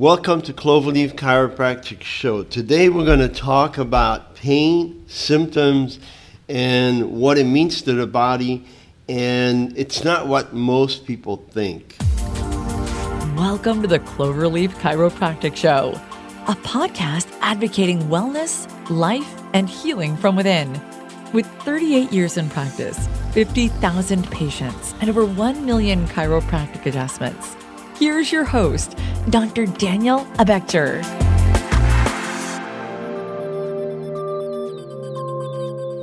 Welcome to Cloverleaf Chiropractic Show. Today we're going to talk about pain, symptoms, and what it means to the body. And it's not what most people think. Welcome to the Cloverleaf Chiropractic Show, a podcast advocating wellness, life, and healing from within. With 38 years in practice, 50,000 patients, and over 1 million chiropractic adjustments. Here's your host, Dr. Daniel Abechter.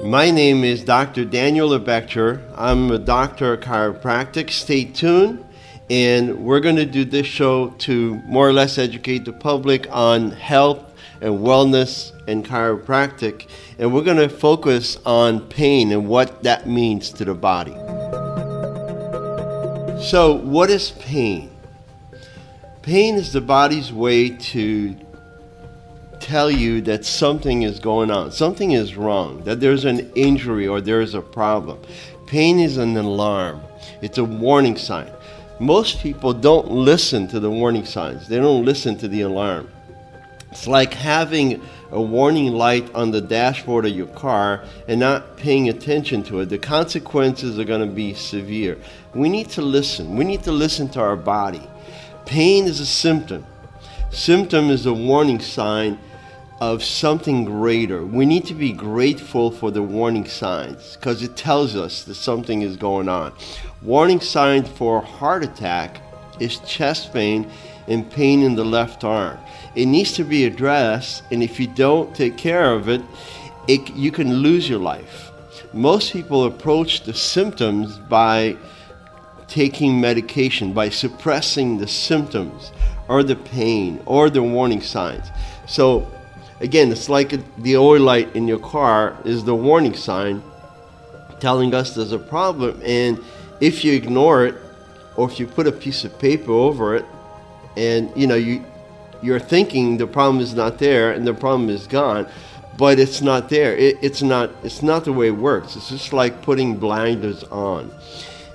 My name is Dr. Daniel Abechter. I'm a doctor of chiropractic. Stay tuned, and we're going to do this show to more or less educate the public on health and wellness and chiropractic. And we're going to focus on pain and what that means to the body. So, what is pain? Pain is the body's way to tell you that something is going on, something is wrong, that there's an injury or there's a problem. Pain is an alarm, it's a warning sign. Most people don't listen to the warning signs, they don't listen to the alarm. It's like having a warning light on the dashboard of your car and not paying attention to it. The consequences are going to be severe. We need to listen. We need to listen to our body. Pain is a symptom. Symptom is a warning sign of something greater. We need to be grateful for the warning signs because it tells us that something is going on. Warning sign for heart attack is chest pain and pain in the left arm. It needs to be addressed, and if you don't take care of it, it you can lose your life. Most people approach the symptoms by taking medication, by suppressing the symptoms or the pain or the warning signs. So, again, it's like the oil light in your car is the warning sign telling us there's a problem. And if you ignore it, or if you put a piece of paper over it, and you know you you're thinking the problem is not there and the problem is gone, but it's not there. It, it's not. It's not the way it works. It's just like putting blinders on.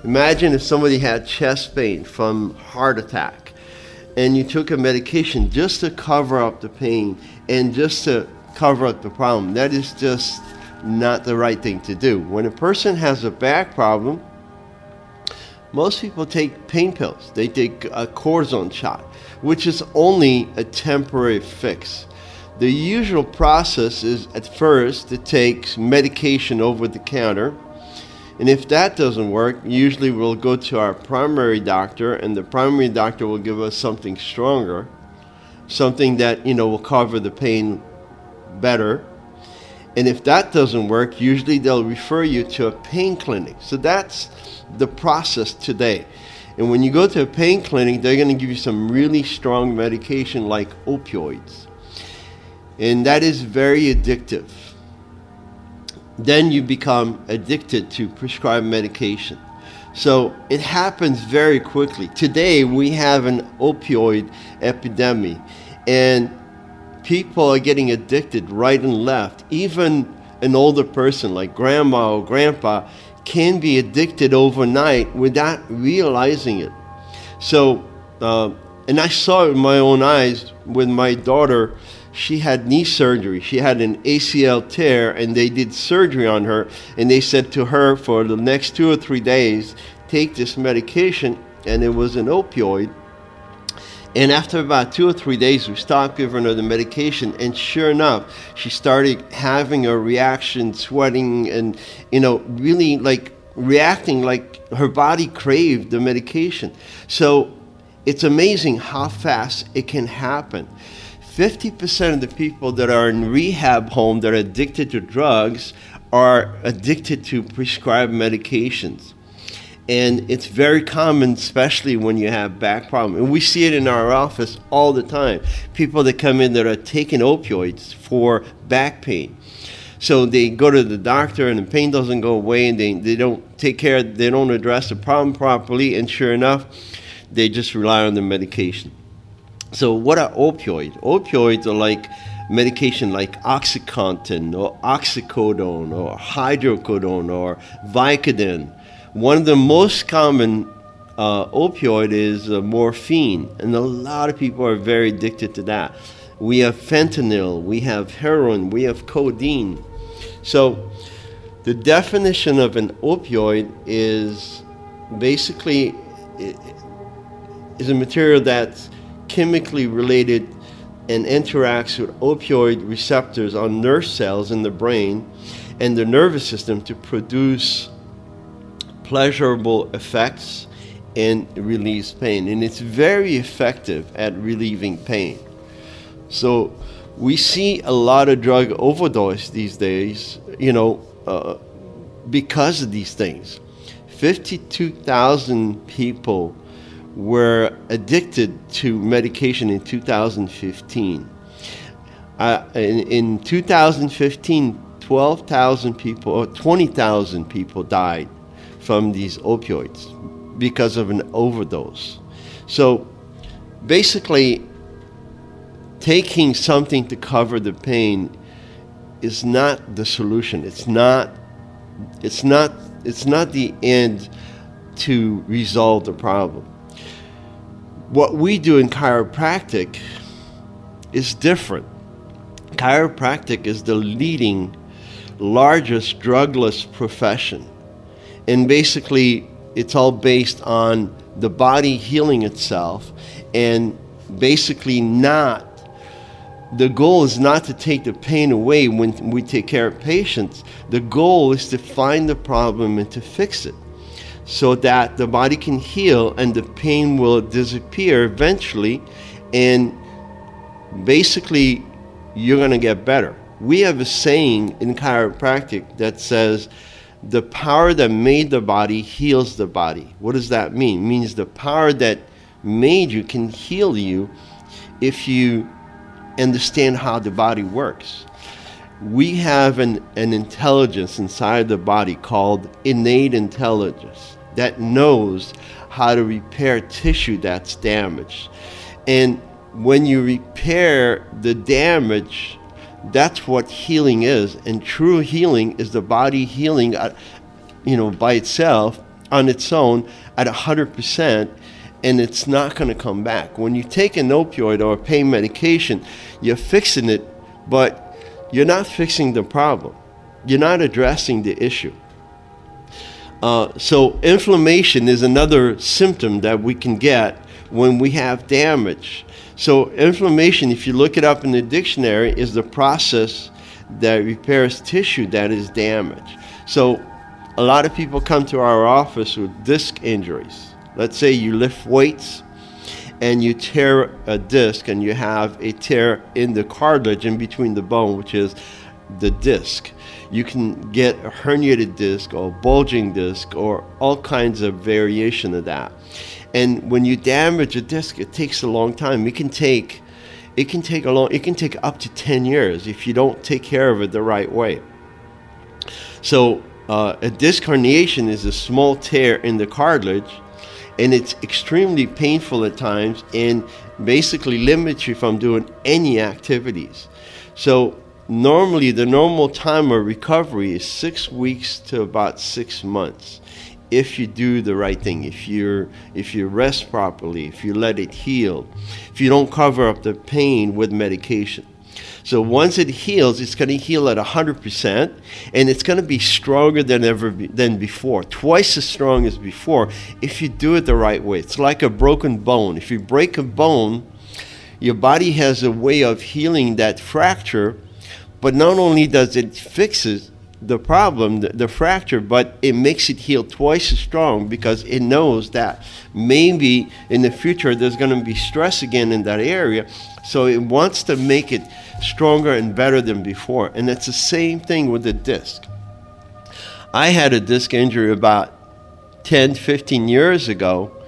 Imagine if somebody had chest pain from heart attack and you took a medication just to cover up the pain and just to cover up the problem. That is just not the right thing to do. When a person has a back problem, most people take pain pills. They take a cortisone shot, which is only a temporary fix. The usual process is at first to take medication over the counter and if that doesn't work, usually we'll go to our primary doctor, and the primary doctor will give us something stronger, something that you know will cover the pain better. And if that doesn't work, usually they'll refer you to a pain clinic. So that's the process today. And when you go to a pain clinic, they're going to give you some really strong medication like opioids. And that is very addictive then you become addicted to prescribed medication. So it happens very quickly. Today we have an opioid epidemic, and people are getting addicted right and left. Even an older person like grandma or grandpa can be addicted overnight without realizing it. So, uh, and I saw it with my own eyes with my daughter she had knee surgery. She had an ACL tear, and they did surgery on her. And they said to her for the next two or three days, take this medication, and it was an opioid. And after about two or three days, we stopped giving her the medication, and sure enough, she started having a reaction, sweating, and you know, really like reacting like her body craved the medication. So it's amazing how fast it can happen. 50% of the people that are in rehab home that are addicted to drugs are addicted to prescribed medications. And it's very common, especially when you have back problems. And we see it in our office all the time. People that come in that are taking opioids for back pain. So they go to the doctor and the pain doesn't go away and they, they don't take care, they don't address the problem properly. And sure enough, they just rely on the medication. So, what are opioids? Opioids are like medication like OxyContin or oxycodone or hydrocodone or Vicodin. One of the most common uh, opioid is uh, morphine, and a lot of people are very addicted to that. We have fentanyl, we have heroin, we have codeine. So, the definition of an opioid is basically is a material that's chemically related and interacts with opioid receptors on nerve cells in the brain and the nervous system to produce pleasurable effects and release pain. And it's very effective at relieving pain. So we see a lot of drug overdose these days, you know, uh, because of these things. 52,000 people were addicted to medication in 2015. Uh, in, in 2015, 12,000 people or 20,000 people died from these opioids because of an overdose. So basically, taking something to cover the pain is not the solution. It's not. It's not. It's not the end to resolve the problem. What we do in chiropractic is different. Chiropractic is the leading, largest drugless profession. And basically, it's all based on the body healing itself and basically not the goal is not to take the pain away when we take care of patients. The goal is to find the problem and to fix it so that the body can heal and the pain will disappear eventually and basically you're going to get better. We have a saying in chiropractic that says the power that made the body heals the body. What does that mean? It means the power that made you can heal you if you understand how the body works. We have an, an intelligence inside the body called innate intelligence that knows how to repair tissue that's damaged. And when you repair the damage, that's what healing is. And true healing is the body healing, at, you know, by itself on its own at 100%, and it's not going to come back. When you take an opioid or a pain medication, you're fixing it, but you're not fixing the problem. You're not addressing the issue. Uh, so, inflammation is another symptom that we can get when we have damage. So, inflammation, if you look it up in the dictionary, is the process that repairs tissue that is damaged. So, a lot of people come to our office with disc injuries. Let's say you lift weights and you tear a disc and you have a tear in the cartilage in between the bone, which is the disc. You can get a herniated disc or bulging disc or all kinds of variation of that. And when you damage a disc, it takes a long time. It can take it can take a long it can take up to 10 years if you don't take care of it the right way. So uh, a disc herniation is a small tear in the cartilage and it's extremely painful at times and basically limits you from doing any activities. So normally the normal time of recovery is six weeks to about six months if you do the right thing, if you if you rest properly, if you let it heal, if you don't cover up the pain with medication. So once it heals, it's going to heal at 100%, and it's going to be stronger than ever be, than before, twice as strong as before, if you do it the right way. It's like a broken bone. If you break a bone, your body has a way of healing that fracture, but not only does it fix it, the problem, the, the, fracture, but it makes it heal twice as strong because it knows that maybe in the future there's going to be stress again in that area. So it wants to make it stronger and better than before. And it's the same thing with the disc. I had a disc injury about 10, 15 years ago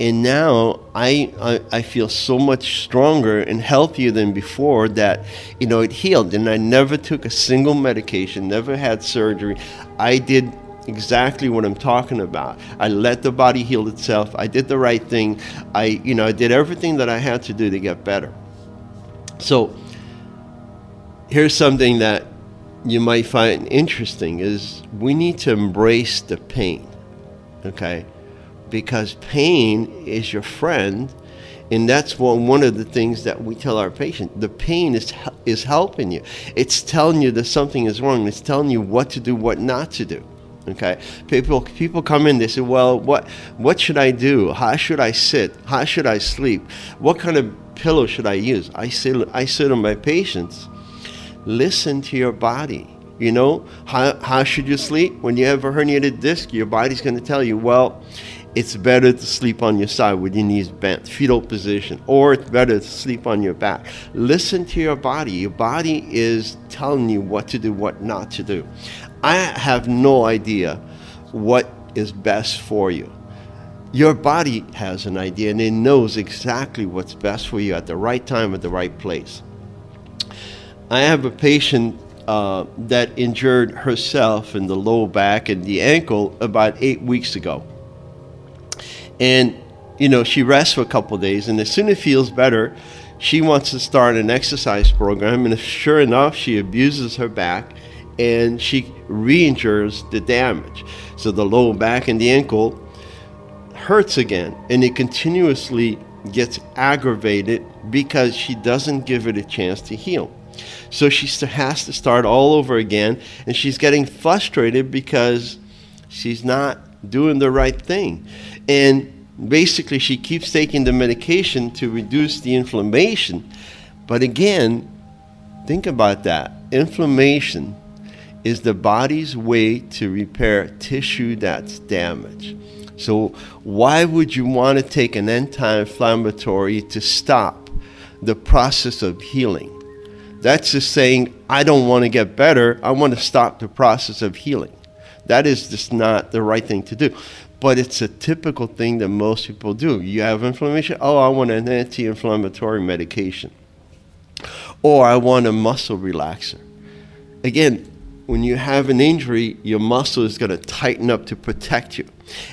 and now I, I, I feel so much stronger and healthier than before that you know it healed. And I never took a single medication never had surgery. I did exactly what I'm talking about. I let the body heal itself. I did the right thing. I you know I did everything that I had to do to get better. So here's something that you might find interesting is we need to embrace the pain okay because pain is your friend and that's one, one of the things that we tell our patient. The pain is, is helping you. It's telling you that something is wrong. It's telling you what to do, what not to do. Okay, people people come in. They say, "Well, what what should I do? How should I sit? How should I sleep? What kind of pillow should I use?" I say, I say to my patients, "Listen to your body. You know, how how should you sleep when you have a herniated disc? Your body's going to tell you, well, it's better to sleep on your side with your knees bent, fetal position, or it's better to sleep on your back. Listen to your body. Your body is telling you what to do, what not to do. I have no idea what is best for you. Your body has an idea and it knows exactly what's best for you at the right time, at the right place. I have a patient uh, that injured herself in the low back and the ankle about eight weeks ago and, you know, she rests for a couple days, and as soon as it feels better, she wants to start an exercise program. And sure enough, she abuses her back and she re injures the damage. So the lower back and the ankle hurts again, and it continuously gets aggravated because she doesn't give it a chance to heal. So she has to start all over again, and she's getting frustrated because she's not doing the right thing. And basically, she keeps taking the medication to reduce the inflammation. But again, think about that. Inflammation is the body's way to repair tissue that's damaged. So, why would you want to take an anti inflammatory to stop the process of healing? That's just saying, I don't want to get better, I want to stop the process of healing. That is just not the right thing to do but it's a typical thing that most people do. You have inflammation, oh, I want an anti inflammatory medication, or I want a muscle relaxer. Again, when you have an injury, your muscle is going to tighten up to protect you.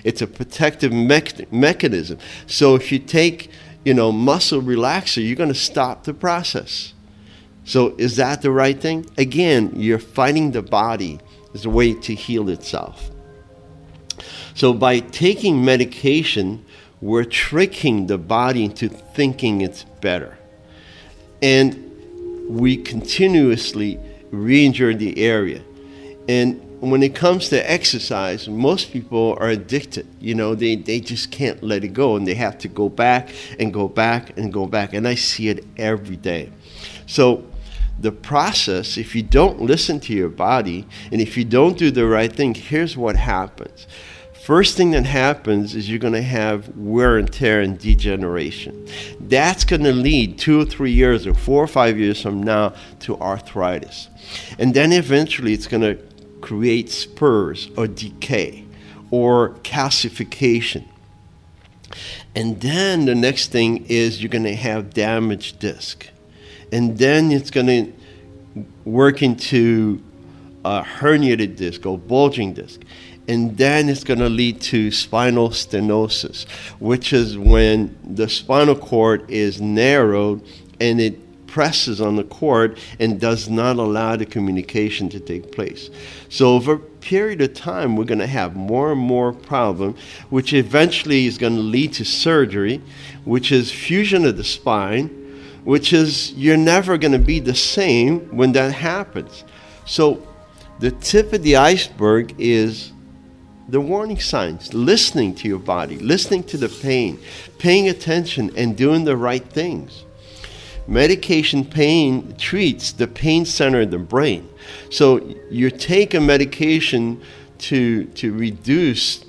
It's a protective me- mechanism. So if you take, you know, muscle relaxer, you're going to stop the process. So is that the right thing? Again, you're fighting the body as a way to heal itself. So by taking medication, we're tricking the body into thinking it's better. And we continuously re injure the area. And when it comes to exercise, most people are addicted. You know, they, they just can't let it go and they have to go back and go back and go back. And I see it every day. So, the process, if you don't listen to your body and if you don't do the right thing, here's what happens First thing that happens is you're going to have wear and tear and degeneration. That's going to lead two or three years or four or five years from now to arthritis. And then eventually it's going to create spurs or decay or calcification. And then the next thing is you're going to have damaged disc. And then it's going to work into a herniated disc or bulging disc and then it's going to lead to spinal stenosis, which is when the spinal cord is narrowed and it presses on the cord and does not allow the communication to take place. So over a period of time, we're going to have more and more problem, which eventually is going to lead to surgery, which is fusion of the spine, which is you're never going to be the same when that happens. So the tip of the iceberg is the warning signs, listening to your body, listening to the pain, paying attention, and doing the right things. Medication pain treats the pain center in the brain. So you take a medication to, to reduce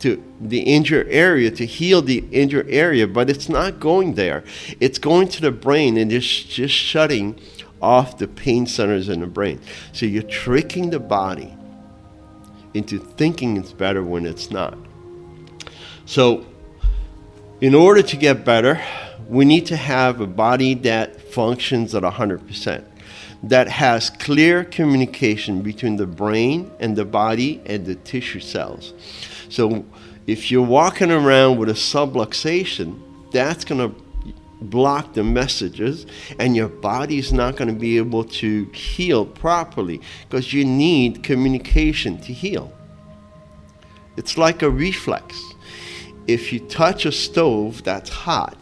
to the injured area to heal the injured area, but it's not going there. It's going to the brain and it's just shutting off the pain centers in the brain. So you're tricking the body into thinking it's better when it's not. So, in order to get better, we need to have a body that functions at 100%, that has clear communication between the brain and the body and the tissue cells. So, if you're walking around with a subluxation, that's going to block the messages and your body's not going to be able to heal properly because you need communication to heal. It's like a reflex. if you touch a stove that's hot,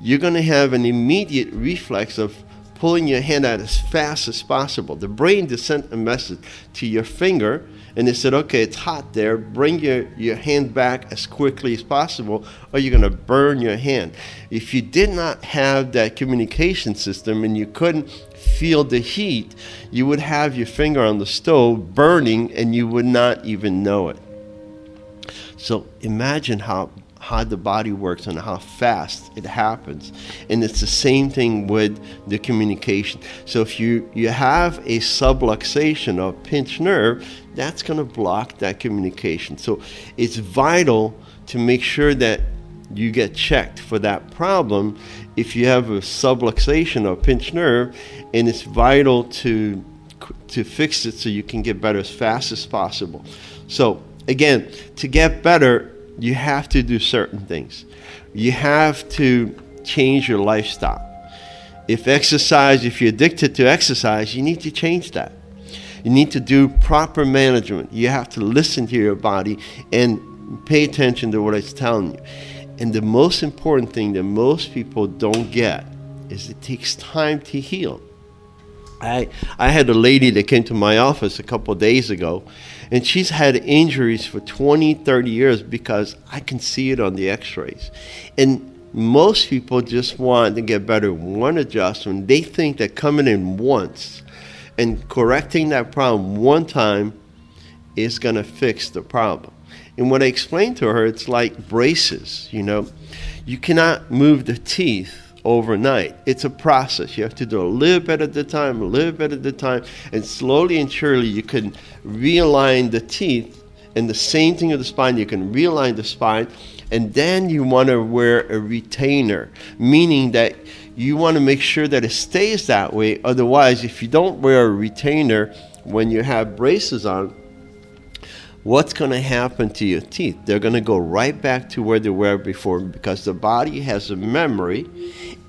you're going to have an immediate reflex of pulling your hand out as fast as possible. The brain just sent a message to your finger and they said, okay, it's hot there. Bring your, your hand back as quickly as possible, or you're going to burn your hand. If you did not have that communication system and you couldn't feel the heat, you would have your finger on the stove burning and you would not even know it. So imagine how how the body works and how fast it happens. And it's the same thing with the communication. So if you, you have a subluxation or pinched nerve, that's going to block that communication. So it's vital to make sure that you get checked for that problem if you have a subluxation or pinched nerve, and it's vital to to fix it so you can get better as fast as possible. So again, to get better, you have to do certain things. You have to change your lifestyle. If exercise, if you're addicted to exercise, you need to change that. You need to do proper management. You have to listen to your body and pay attention to what it's telling you. And the most important thing that most people don't get is it takes time to heal. I, I had a lady that came to my office a couple days ago, and she's had injuries for 20, 30 years because I can see it on the x rays. And most people just want to get better one adjustment. They think that coming in once and correcting that problem one time is going to fix the problem. And what I explained to her, it's like braces, you know. You cannot move the teeth overnight. It's a process. You have to do a little bit at a time, a little bit at a time, and slowly and surely you can realign the teeth. And the same thing with the spine, you can realign the spine, and then you want to wear a retainer, meaning that you want to make sure that it stays that way. Otherwise, if you don't wear a retainer when you have braces on, what's going to happen to your teeth? They're going to go right back to where they were before because the body has a memory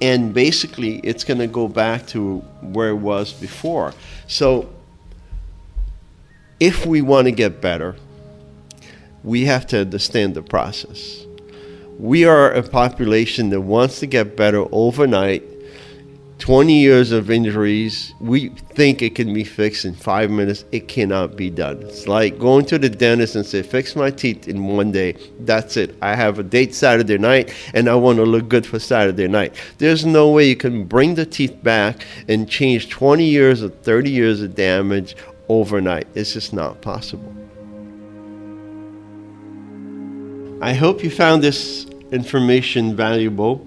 and basically it's going to go back to where it was before. So if we want to get better, we have to understand the process. We are a population that wants to get better overnight 20 years of injuries, we think it can be fixed in five minutes. It cannot be done. It's like going to the dentist and say, fix my teeth in one day. That's it. I have a date Saturday night and I want to look good for Saturday night. There's no way you can bring the teeth back and change 20 years or 30 years of damage overnight. It's just not possible. I hope you found this information valuable.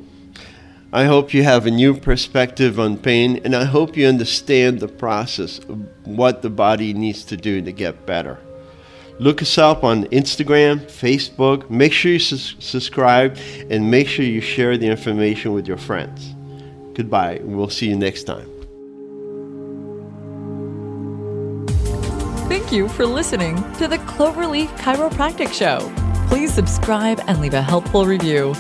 I hope you have a new perspective on pain, and I hope you understand the process of what the body needs to do to get better. Look us up on Instagram, Facebook. Make sure you su- subscribe and make sure you share the information with your friends. Goodbye. We'll see you next time. Thank you for listening to the Cloverleaf Chiropractic Show. Please subscribe and leave a helpful review.